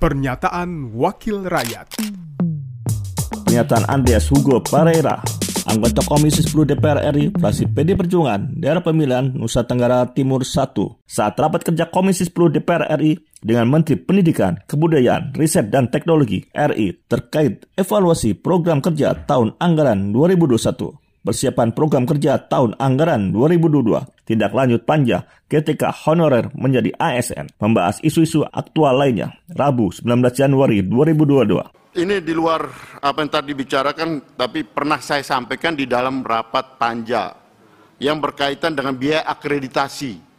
Pernyataan Wakil Rakyat. Pernyataan Andreas Hugo Pereira, anggota Komisi 10 DPR RI, fraksi PD Perjuangan, daerah pemilihan Nusa Tenggara Timur 1, saat rapat kerja Komisi 10 DPR RI dengan Menteri Pendidikan, Kebudayaan, Riset dan Teknologi RI terkait evaluasi program kerja tahun anggaran 2021 persiapan program kerja tahun anggaran 2022, tindak lanjut panja ketika honorer menjadi ASN, membahas isu-isu aktual lainnya, Rabu 19 Januari 2022. Ini di luar apa yang tadi dibicarakan, tapi pernah saya sampaikan di dalam rapat panja yang berkaitan dengan biaya akreditasi.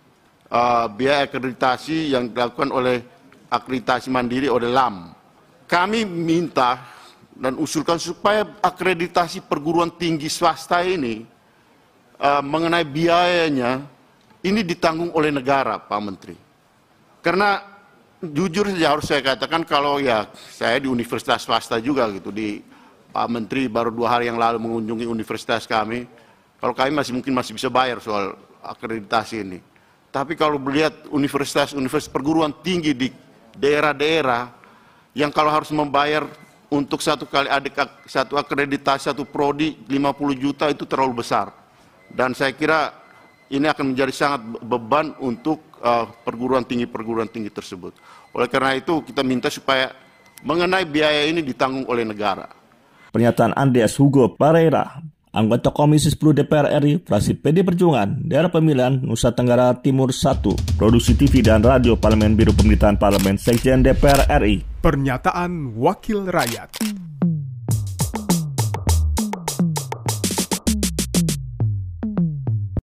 Uh, biaya akreditasi yang dilakukan oleh akreditasi mandiri oleh LAM. Kami minta dan usulkan supaya akreditasi perguruan tinggi swasta ini uh, mengenai biayanya ini ditanggung oleh negara, Pak Menteri. Karena jujur saja harus saya katakan kalau ya saya di universitas swasta juga gitu di Pak Menteri baru dua hari yang lalu mengunjungi universitas kami. Kalau kami masih mungkin masih bisa bayar soal akreditasi ini. Tapi kalau melihat universitas-universitas perguruan tinggi di daerah-daerah yang kalau harus membayar untuk satu kali adik satu akreditasi satu prodi 50 juta itu terlalu besar. Dan saya kira ini akan menjadi sangat beban untuk uh, perguruan tinggi perguruan tinggi tersebut. Oleh karena itu kita minta supaya mengenai biaya ini ditanggung oleh negara. Pernyataan Andreas Hugo Pereira, anggota Komisi 10 DPR RI, fraksi PD Perjuangan, daerah pemilihan Nusa Tenggara Timur 1, produksi TV dan radio Parlemen Biro Pemerintahan Parlemen Sekjen DPR RI. Pernyataan Wakil Rakyat